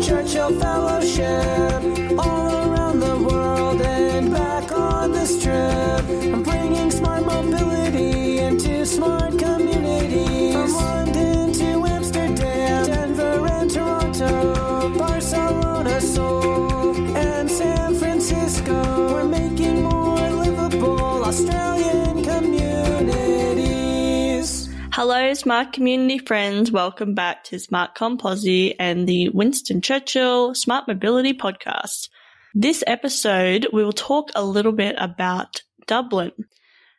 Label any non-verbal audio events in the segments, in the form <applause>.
Winston Churchill Fellowship. Hello, smart community friends. Welcome back to SmartCom Posse and the Winston Churchill Smart Mobility Podcast. This episode, we will talk a little bit about Dublin.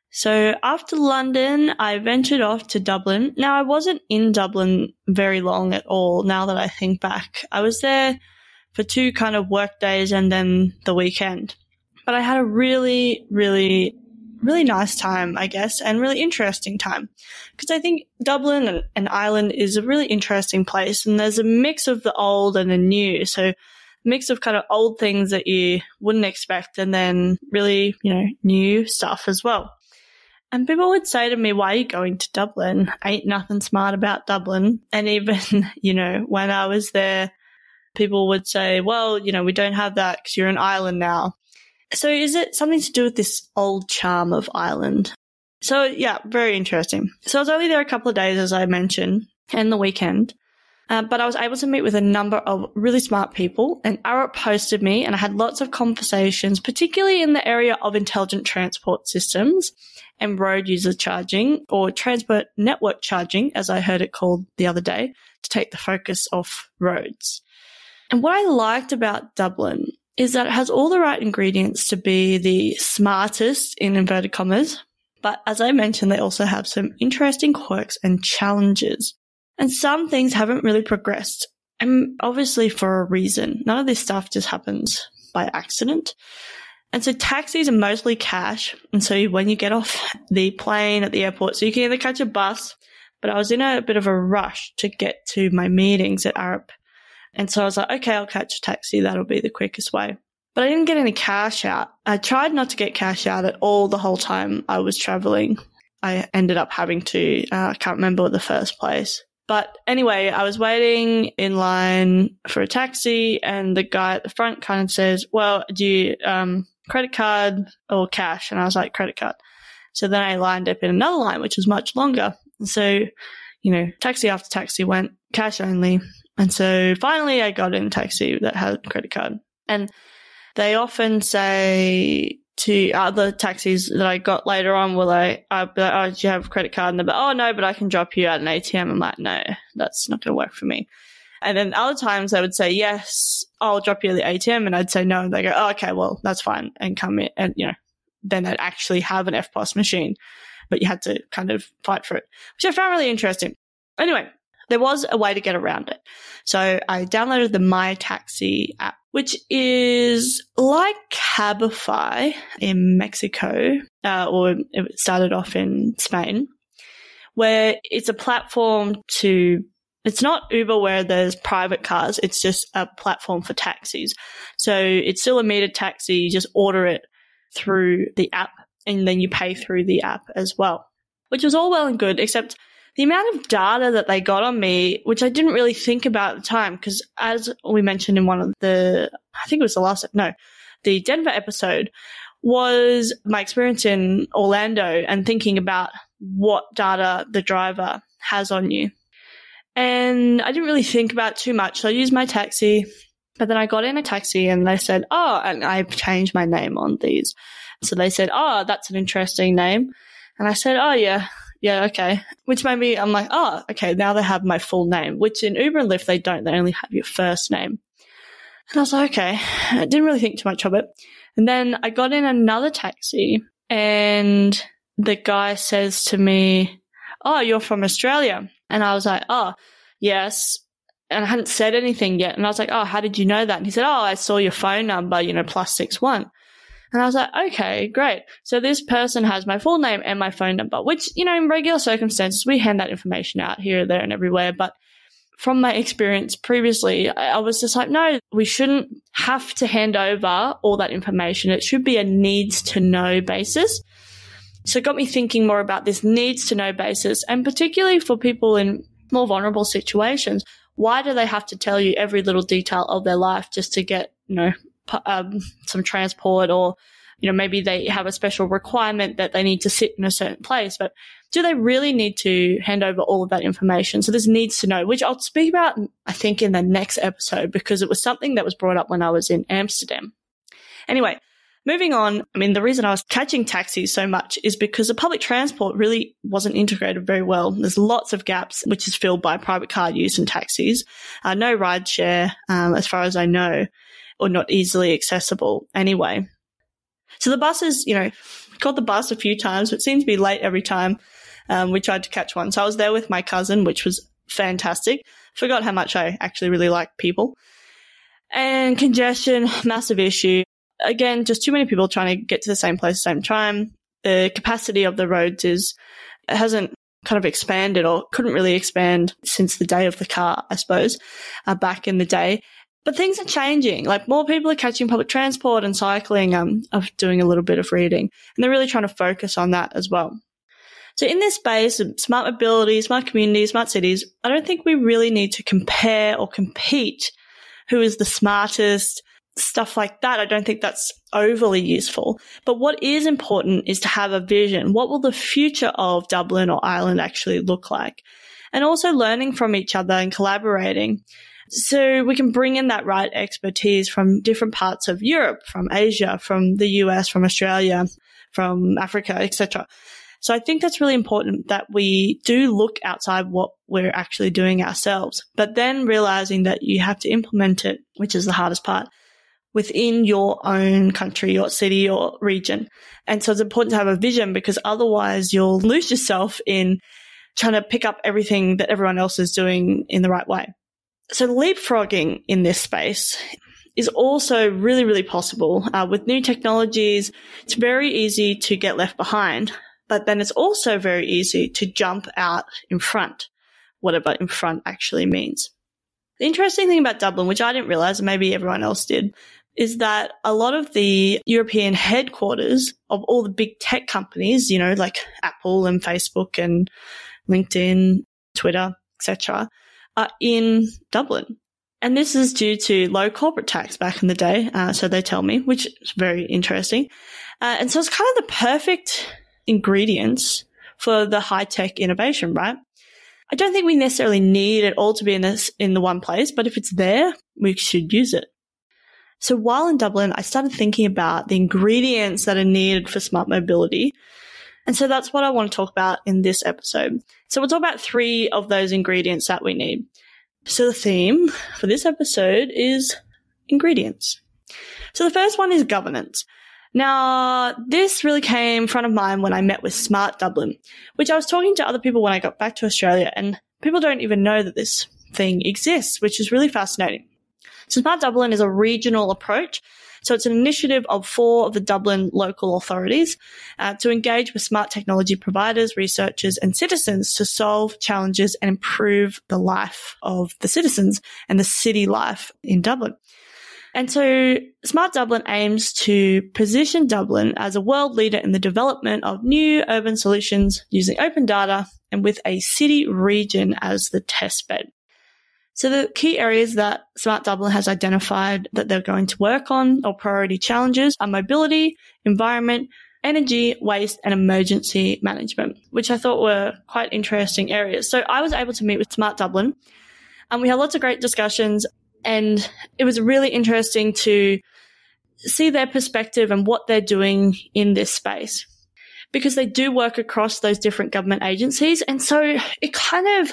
So after London, I ventured off to Dublin. Now, I wasn't in Dublin very long at all, now that I think back. I was there for two kind of work days and then the weekend. But I had a really, really, really nice time, I guess, and really interesting time. Because I think Dublin and, and Ireland is a really interesting place, and there's a mix of the old and the new. So, mix of kind of old things that you wouldn't expect, and then really, you know, new stuff as well. And people would say to me, why are you going to Dublin? Ain't nothing smart about Dublin. And even, <laughs> you know, when I was there, people would say, well, you know, we don't have that because you're an island now. So is it something to do with this old charm of Ireland? So yeah, very interesting. So I was only there a couple of days, as I mentioned, and the weekend. Uh, but I was able to meet with a number of really smart people and Arup hosted me and I had lots of conversations, particularly in the area of intelligent transport systems and road user charging or transport network charging, as I heard it called the other day, to take the focus off roads. And what I liked about Dublin is that it has all the right ingredients to be the smartest in inverted commas. But as I mentioned, they also have some interesting quirks and challenges. And some things haven't really progressed. And obviously for a reason. None of this stuff just happens by accident. And so taxis are mostly cash. And so when you get off the plane at the airport, so you can either catch a bus, but I was in a bit of a rush to get to my meetings at Arup. And so I was like, okay, I'll catch a taxi. That'll be the quickest way. But I didn't get any cash out. I tried not to get cash out at all the whole time I was traveling. I ended up having to, uh, I can't remember the first place. But anyway, I was waiting in line for a taxi and the guy at the front kind of says, well, do you, um, credit card or cash? And I was like, credit card. So then I lined up in another line, which was much longer. So, you know, taxi after taxi went cash only. And so finally I got in a taxi that had a credit card. And they often say to other taxis that I got later on, will I, be like, oh, do you have a credit card? And they're like, oh, no, but I can drop you at an ATM. I'm like, no, that's not going to work for me. And then other times they would say, yes, I'll drop you at the ATM. And I'd say no. And they go, oh, okay, well, that's fine. And come in. And, you know, then they'd actually have an EFTPOS machine, but you had to kind of fight for it, which I found really interesting. Anyway, there was a way to get around it. So I downloaded the My Taxi app, which is like Cabify in Mexico, uh, or it started off in Spain, where it's a platform to it's not Uber where there's private cars. It's just a platform for taxis. So it's still a metered taxi. You just order it through the app and then you pay through the app as well, which was all well and good, except the amount of data that they got on me, which I didn't really think about at the time, because as we mentioned in one of the, I think it was the last, no, the Denver episode, was my experience in Orlando and thinking about what data the driver has on you. And I didn't really think about too much. So I used my taxi, but then I got in a taxi and they said, Oh, and I changed my name on these. So they said, Oh, that's an interesting name. And I said, Oh, yeah, yeah, okay. Which made me, I'm like, oh, okay, now they have my full name, which in Uber and Lyft, they don't. They only have your first name. And I was like, okay. I didn't really think too much of it. And then I got in another taxi and the guy says to me, oh, you're from Australia. And I was like, oh, yes. And I hadn't said anything yet. And I was like, oh, how did you know that? And he said, oh, I saw your phone number, you know, plus six one. And I was like, okay, great. So this person has my full name and my phone number, which, you know, in regular circumstances, we hand that information out here, there, and everywhere. But from my experience previously, I was just like, no, we shouldn't have to hand over all that information. It should be a needs to know basis. So it got me thinking more about this needs to know basis and particularly for people in more vulnerable situations, why do they have to tell you every little detail of their life just to get, you know, um, some transport or, you know, maybe they have a special requirement that they need to sit in a certain place, but do they really need to hand over all of that information? So this needs to know, which I'll speak about, I think, in the next episode because it was something that was brought up when I was in Amsterdam. Anyway, moving on. I mean, the reason I was catching taxis so much is because the public transport really wasn't integrated very well. There's lots of gaps, which is filled by private car use and taxis. Uh, no rideshare, um, as far as I know, or not easily accessible anyway. So the buses, you know, got the bus a few times, but seemed to be late every time. Um, we tried to catch one. So I was there with my cousin, which was fantastic. Forgot how much I actually really like people. And congestion, massive issue again, just too many people trying to get to the same place at the same time. The capacity of the roads is, it hasn't kind of expanded or couldn't really expand since the day of the car, I suppose, uh, back in the day. But things are changing. Like more people are catching public transport and cycling. Um, of doing a little bit of reading, and they're really trying to focus on that as well. So in this space, of smart mobility, smart communities, smart cities, I don't think we really need to compare or compete who is the smartest, stuff like that, I don't think that's overly useful. But what is important is to have a vision. What will the future of Dublin or Ireland actually look like? And also learning from each other and collaborating. So we can bring in that right expertise from different parts of Europe, from Asia, from the US, from Australia, from Africa, etc. So I think that's really important that we do look outside what we're actually doing ourselves, but then realizing that you have to implement it, which is the hardest part within your own country or city or region. And so it's important to have a vision because otherwise you'll lose yourself in trying to pick up everything that everyone else is doing in the right way. So leapfrogging in this space is also really, really possible. Uh, with new technologies, it's very easy to get left behind, but then it's also very easy to jump out in front, whatever in front actually means. The interesting thing about Dublin, which I didn't realize, and maybe everyone else did, is that a lot of the European headquarters of all the big tech companies, you know, like Apple and Facebook and LinkedIn, Twitter, etc., are in Dublin. And this is due to low corporate tax back in the day, uh, so they tell me, which is very interesting. Uh, and so it's kind of the perfect ingredients for the high tech innovation, right? I don't think we necessarily need it all to be in this in the one place, but if it's there, we should use it. So while in Dublin, I started thinking about the ingredients that are needed for smart mobility. And so that's what I want to talk about in this episode. So we'll talk about three of those ingredients that we need. So the theme for this episode is ingredients. So the first one is governance. Now, this really came front of mind when I met with Smart Dublin, which I was talking to other people when I got back to Australia, and people don't even know that this thing exists, which is really fascinating. So Smart Dublin is a regional approach. So it's an initiative of four of the Dublin local authorities uh, to engage with smart technology providers, researchers, and citizens to solve challenges and improve the life of the citizens and the city life in Dublin. And so Smart Dublin aims to position Dublin as a world leader in the development of new urban solutions using open data and with a city region as the test bed. So the key areas that Smart Dublin has identified that they're going to work on or priority challenges are mobility, environment, energy, waste, and emergency management, which I thought were quite interesting areas. So I was able to meet with Smart Dublin and we had lots of great discussions and it was really interesting to see their perspective and what they're doing in this space because they do work across those different government agencies. And so it kind of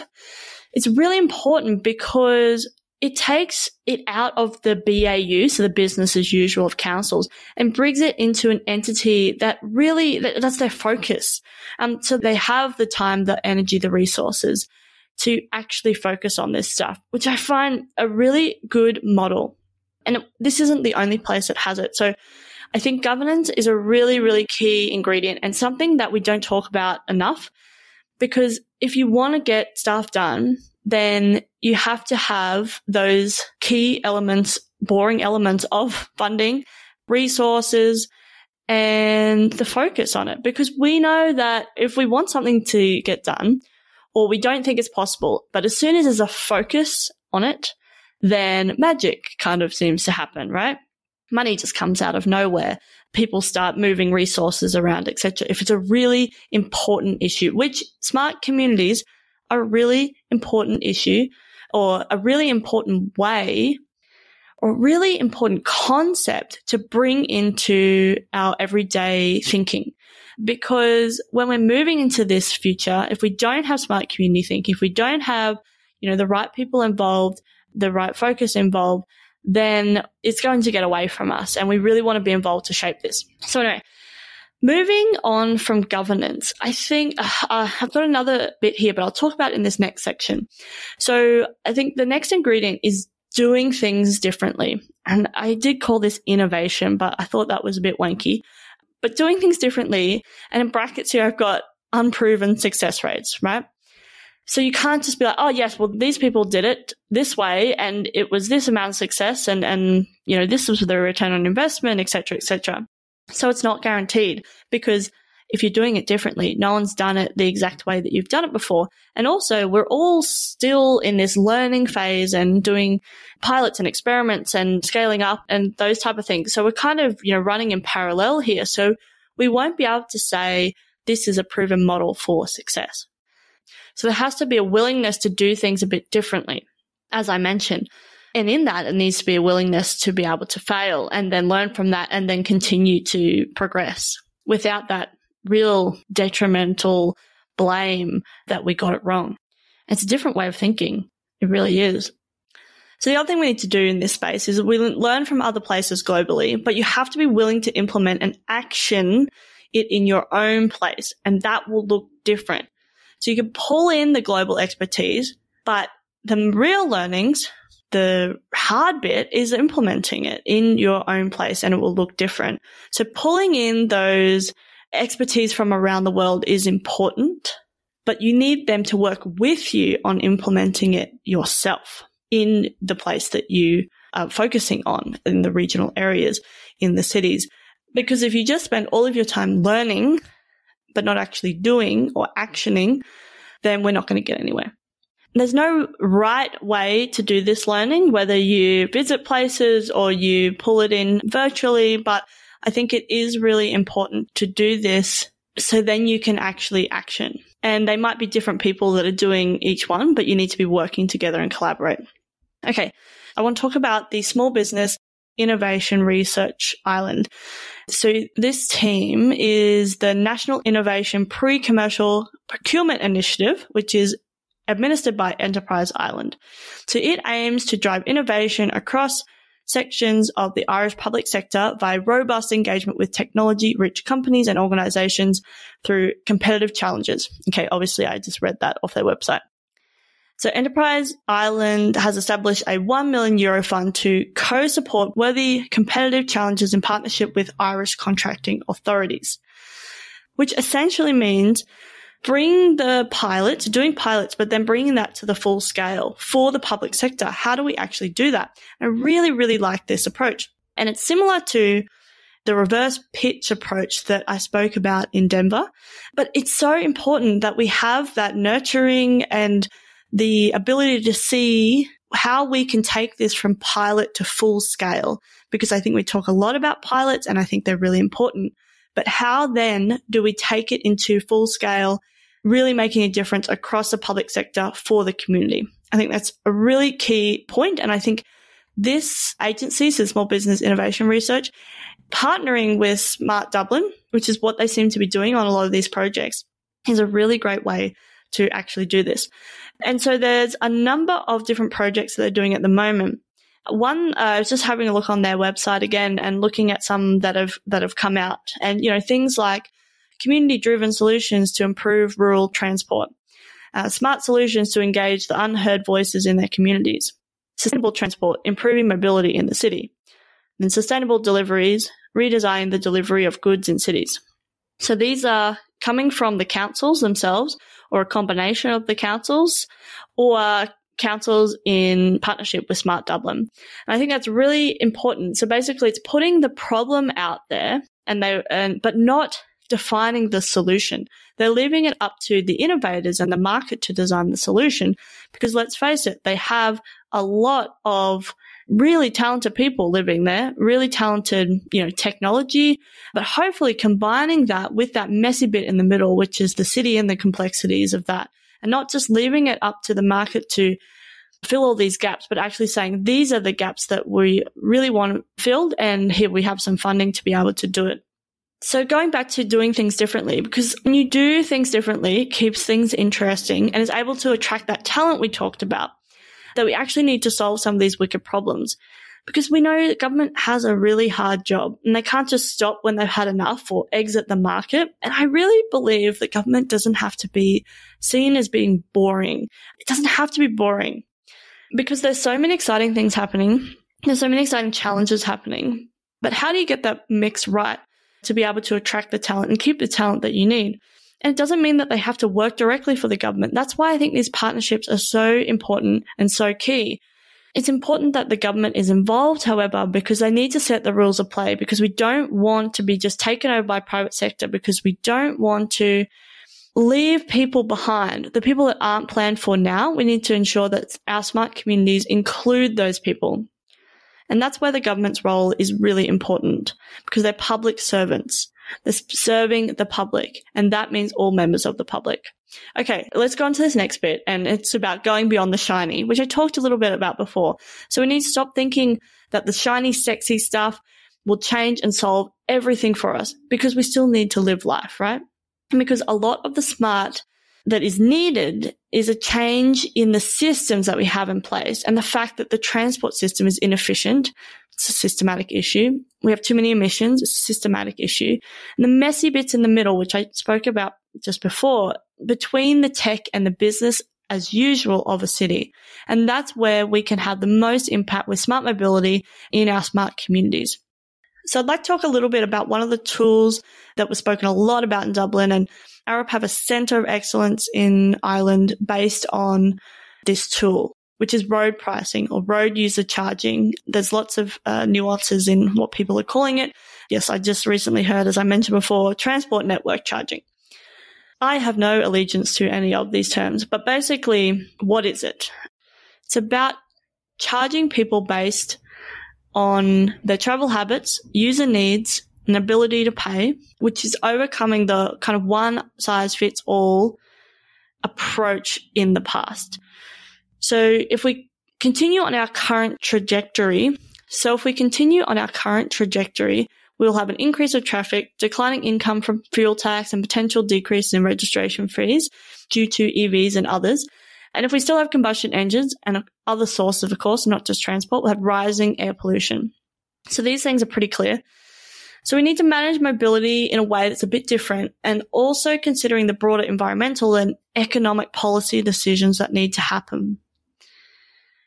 it's really important because it takes it out of the BAU, so the business as usual of councils, and brings it into an entity that really, that, that's their focus. Um, so they have the time, the energy, the resources to actually focus on this stuff, which I find a really good model. And this isn't the only place that has it. So I think governance is a really, really key ingredient and something that we don't talk about enough because if you want to get stuff done, then you have to have those key elements, boring elements of funding, resources, and the focus on it. Because we know that if we want something to get done, or we don't think it's possible. But as soon as there's a focus on it, then magic kind of seems to happen, right? Money just comes out of nowhere. People start moving resources around, etc. If it's a really important issue, which smart communities are a really important issue or a really important way or really important concept to bring into our everyday thinking. Because when we're moving into this future, if we don't have smart community thinking, if we don't have, you know, the right people involved, the right focus involved, then it's going to get away from us. And we really want to be involved to shape this. So anyway, moving on from governance, I think uh, uh I've got another bit here, but I'll talk about in this next section. So I think the next ingredient is doing things differently. And I did call this innovation, but I thought that was a bit wanky. But doing things differently, and in brackets here, I've got unproven success rates, right? So you can't just be like, oh yes, well these people did it this way and it was this amount of success and, and, you know, this was the return on investment, etc., etc. So it's not guaranteed because if you're doing it differently, no one's done it the exact way that you've done it before. And also we're all still in this learning phase and doing pilots and experiments and scaling up and those type of things. So we're kind of, you know, running in parallel here. So we won't be able to say this is a proven model for success. So there has to be a willingness to do things a bit differently, as I mentioned. And in that, it needs to be a willingness to be able to fail and then learn from that and then continue to progress without that real detrimental blame that we got it wrong. It's a different way of thinking. It really is. So the other thing we need to do in this space is we learn from other places globally, but you have to be willing to implement and action it in your own place. And that will look different. So you can pull in the global expertise, but the real learnings, the hard bit is implementing it in your own place and it will look different. So pulling in those expertise from around the world is important, but you need them to work with you on implementing it yourself in the place that you are focusing on in the regional areas, in the cities. Because if you just spend all of your time learning but not actually doing or actioning, then we're not going to get anywhere. There's no right way to do this learning, whether you visit places or you pull it in virtually, but I think it is really important to do this so then you can actually action. And they might be different people that are doing each one, but you need to be working together and collaborate. Okay. I want to talk about the small business Innovation Research Ireland. So this team is the National Innovation Pre-Commercial Procurement Initiative, which is administered by Enterprise Ireland. So it aims to drive innovation across sections of the Irish public sector via robust engagement with technology rich companies and organizations through competitive challenges. Okay, obviously I just read that off their website. So Enterprise Ireland has established a 1 million euro fund to co-support worthy competitive challenges in partnership with Irish contracting authorities, which essentially means bring the pilots, doing pilots, but then bringing that to the full scale for the public sector. How do we actually do that? I really, really like this approach. And it's similar to the reverse pitch approach that I spoke about in Denver. But it's so important that we have that nurturing and the ability to see how we can take this from pilot to full scale, because I think we talk a lot about pilots and I think they're really important. But how then do we take it into full scale, really making a difference across the public sector for the community? I think that's a really key point, And I think this agency, so Small Business Innovation Research, partnering with Smart Dublin, which is what they seem to be doing on a lot of these projects, is a really great way to actually do this. And so there's a number of different projects that they're doing at the moment. One, uh, I was just having a look on their website again and looking at some that have, that have come out and, you know, things like community driven solutions to improve rural transport, uh, smart solutions to engage the unheard voices in their communities, sustainable transport, improving mobility in the city, and sustainable deliveries, redesign the delivery of goods in cities. So these are coming from the councils themselves or a combination of the councils or councils in partnership with Smart Dublin. And I think that's really important. So basically it's putting the problem out there and they, and, but not defining the solution. They're leaving it up to the innovators and the market to design the solution because let's face it, they have a lot of really talented people living there, really talented, you know, technology, but hopefully combining that with that messy bit in the middle, which is the city and the complexities of that and not just leaving it up to the market to fill all these gaps, but actually saying these are the gaps that we really want filled. And here we have some funding to be able to do it. So going back to doing things differently, because when you do things differently, it keeps things interesting and is able to attract that talent we talked about, that we actually need to solve some of these wicked problems. Because we know government has a really hard job and they can't just stop when they've had enough or exit the market. And I really believe that government doesn't have to be seen as being boring. It doesn't have to be boring because there's so many exciting things happening. There's so many exciting challenges happening. But how do you get that mix right to be able to attract the talent and keep the talent that you need? And it doesn't mean that they have to work directly for the government. That's why I think these partnerships are so important and so key. It's important that the government is involved, however, because they need to set the rules of play because we don't want to be just taken over by private sector because we don't want to leave people behind. The people that aren't planned for now, we need to ensure that our smart communities include those people. And that's where the government's role is really important because they're public servants. They're serving the public, and that means all members of the public. Okay, let's go on to this next bit, and it's about going beyond the shiny, which I talked a little bit about before. So we need to stop thinking that the shiny, sexy stuff will change and solve everything for us because we still need to live life, right? because a lot of the smart that is needed is a change in the systems that we have in place and the fact that the transport system is inefficient. It's a systematic issue. We have too many emissions. It's a systematic issue. And the messy bits in the middle, which I spoke about just before, between the tech and the business as usual of a city. And that's where we can have the most impact with smart mobility in our smart communities. So I'd like to talk a little bit about one of the tools that was spoken a lot about in Dublin and Arup have a center of excellence in Ireland based on this tool, which is road pricing or road user charging. There's lots of uh, nuances in what people are calling it. Yes, I just recently heard, as I mentioned before, transport network charging. I have no allegiance to any of these terms, but basically, what is it? It's about charging people based on their travel habits, user needs, and ability to pay, which is overcoming the kind of one size fits all approach in the past. So if we continue on our current trajectory, so if we continue on our current trajectory, we'll have an increase of traffic, declining income from fuel tax and potential decrease in registration fees due to EVs and others. And if we still have combustion engines and other sources, of course, not just transport, we'll have rising air pollution. So these things are pretty clear. So we need to manage mobility in a way that's a bit different and also considering the broader environmental and economic policy decisions that need to happen.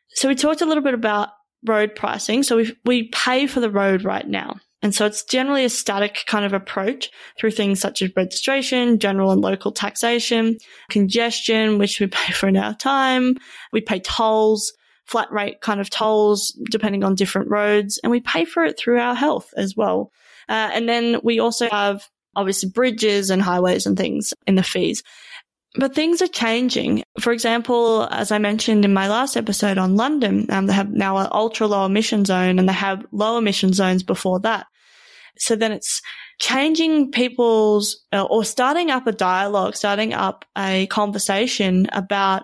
So we talked a little bit about road pricing. So we we pay for the road right now. And so it's generally a static kind of approach through things such as registration, general and local taxation, congestion, which we <laughs> pay for in our time. We pay tolls, flat rate kind of tolls, depending on different roads, and we pay for it through our health as well. Uh, and then we also have obviously bridges and highways and things in the fees. But things are changing. For example, as I mentioned in my last episode on London, um, they have now an ultra low emission zone and they have low emission zones before that. So then it's changing people's uh, or starting up a dialogue, starting up a conversation about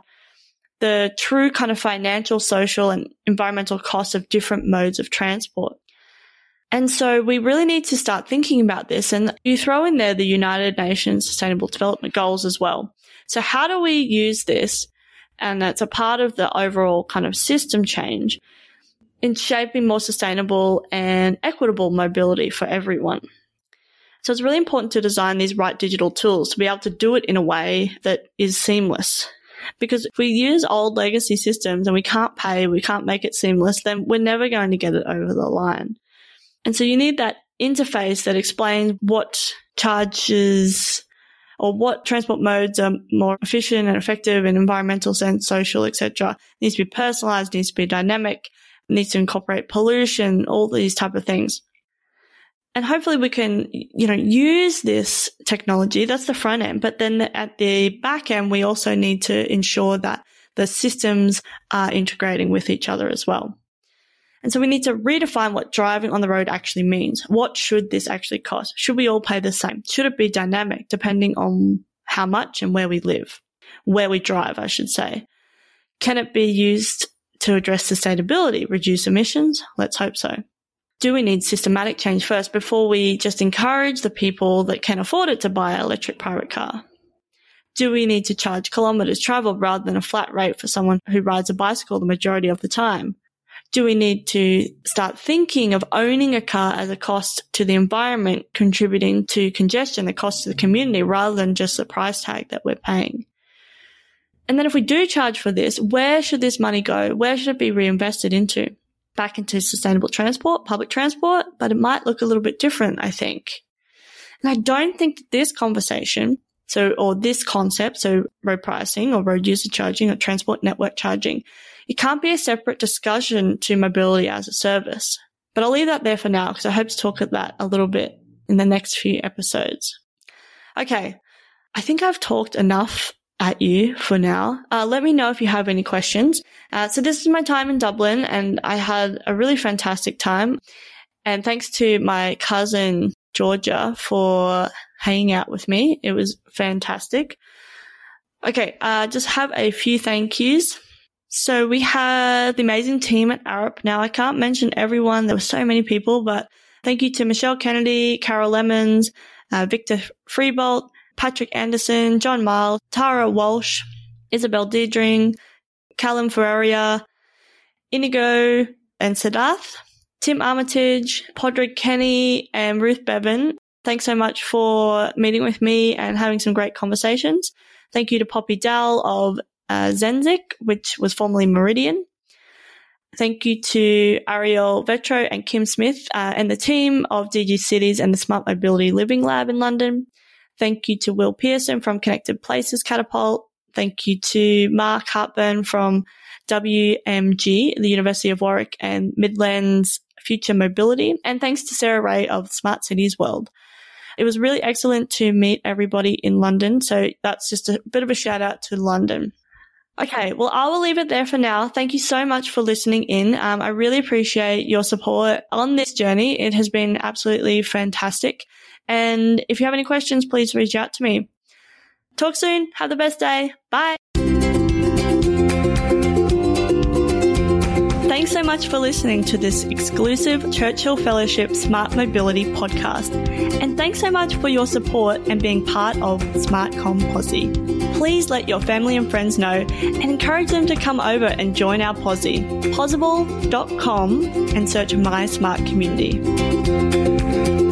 the true kind of financial, social and environmental costs of different modes of transport. And so we really need to start thinking about this. And you throw in there the United Nations Sustainable Development Goals as well. So how do we use this? And that's a part of the overall kind of system change in shaping more sustainable and equitable mobility for everyone. So it's really important to design these right digital tools to be able to do it in a way that is seamless. Because if we use old legacy systems and we can't pay, we can't make it seamless, then we're never going to get it over the line. And so you need that interface that explains what charges or what transport modes are more efficient and effective in environmental sense, social, etc. Needs to be personalized, needs to be dynamic, needs to incorporate pollution, all these type of things. And hopefully we can, you know, use this technology. That's the front end. But then at the back end, we also need to ensure that the systems are integrating with each other as well. And so we need to redefine what driving on the road actually means. What should this actually cost? Should we all pay the same? Should it be dynamic depending on how much and where we live? Where we drive, I should say. Can it be used to address sustainability, reduce emissions? Let's hope so do we need systematic change first before we just encourage the people that can afford it to buy an electric private car? Do we need to charge kilometers traveled rather than a flat rate for someone who rides a bicycle the majority of the time? Do we need to start thinking of owning a car as a cost to the environment, contributing to congestion, the cost to the community, rather than just the price tag that we're paying? And then if we do charge for this, where should this money go? Where should it be reinvested into? back into sustainable transport, public transport, but it might look a little bit different, I think. And I don't think that this conversation, so, or this concept, so road pricing or road user charging or transport network charging, it can't be a separate discussion to mobility as a service. But I'll leave that there for now because I hope to talk at that a little bit in the next few episodes. Okay. I think I've talked enough at you for now. Uh, let me know if you have any questions. Uh, so this is my time in Dublin and I had a really fantastic time. And thanks to my cousin Georgia for hanging out with me. It was fantastic. Okay, uh, just have a few thank yous. So we had the amazing team at Arup. Now I can't mention everyone. There were so many people, but thank you to Michelle Kennedy, Carol Lemons, uh, Victor Freebolt, Patrick Anderson, John Miles, Tara Walsh, Isabel Diedring, Callum Ferreria, Inigo and Siddharth, Tim Armitage, Podrick Kenny, and Ruth Bevan. Thanks so much for meeting with me and having some great conversations. Thank you to Poppy Dell of uh, Zenzic, which was formerly Meridian. Thank you to Ariel Vetro and Kim Smith uh, and the team of DG Cities and the Smart Mobility Living Lab in London. Thank you to Will Pearson from Connected Places Catapult. Thank you to Mark Hartburn from WMG, the University of Warwick and Midlands Future Mobility. And thanks to Sarah Wray of Smart Cities World. It was really excellent to meet everybody in London. So that's just a bit of a shout out to London. Okay, well, I will leave it there for now. Thank you so much for listening in. Um, I really appreciate your support on this journey. It has been absolutely fantastic. And if you have any questions, please reach out to me. Talk soon. Have the best day. Bye. Thanks so much for listening to this exclusive Churchill Fellowship Smart Mobility podcast. And thanks so much for your support and being part of SmartCom Posse. Please let your family and friends know and encourage them to come over and join our posse. Pozible.com and search My Smart Community.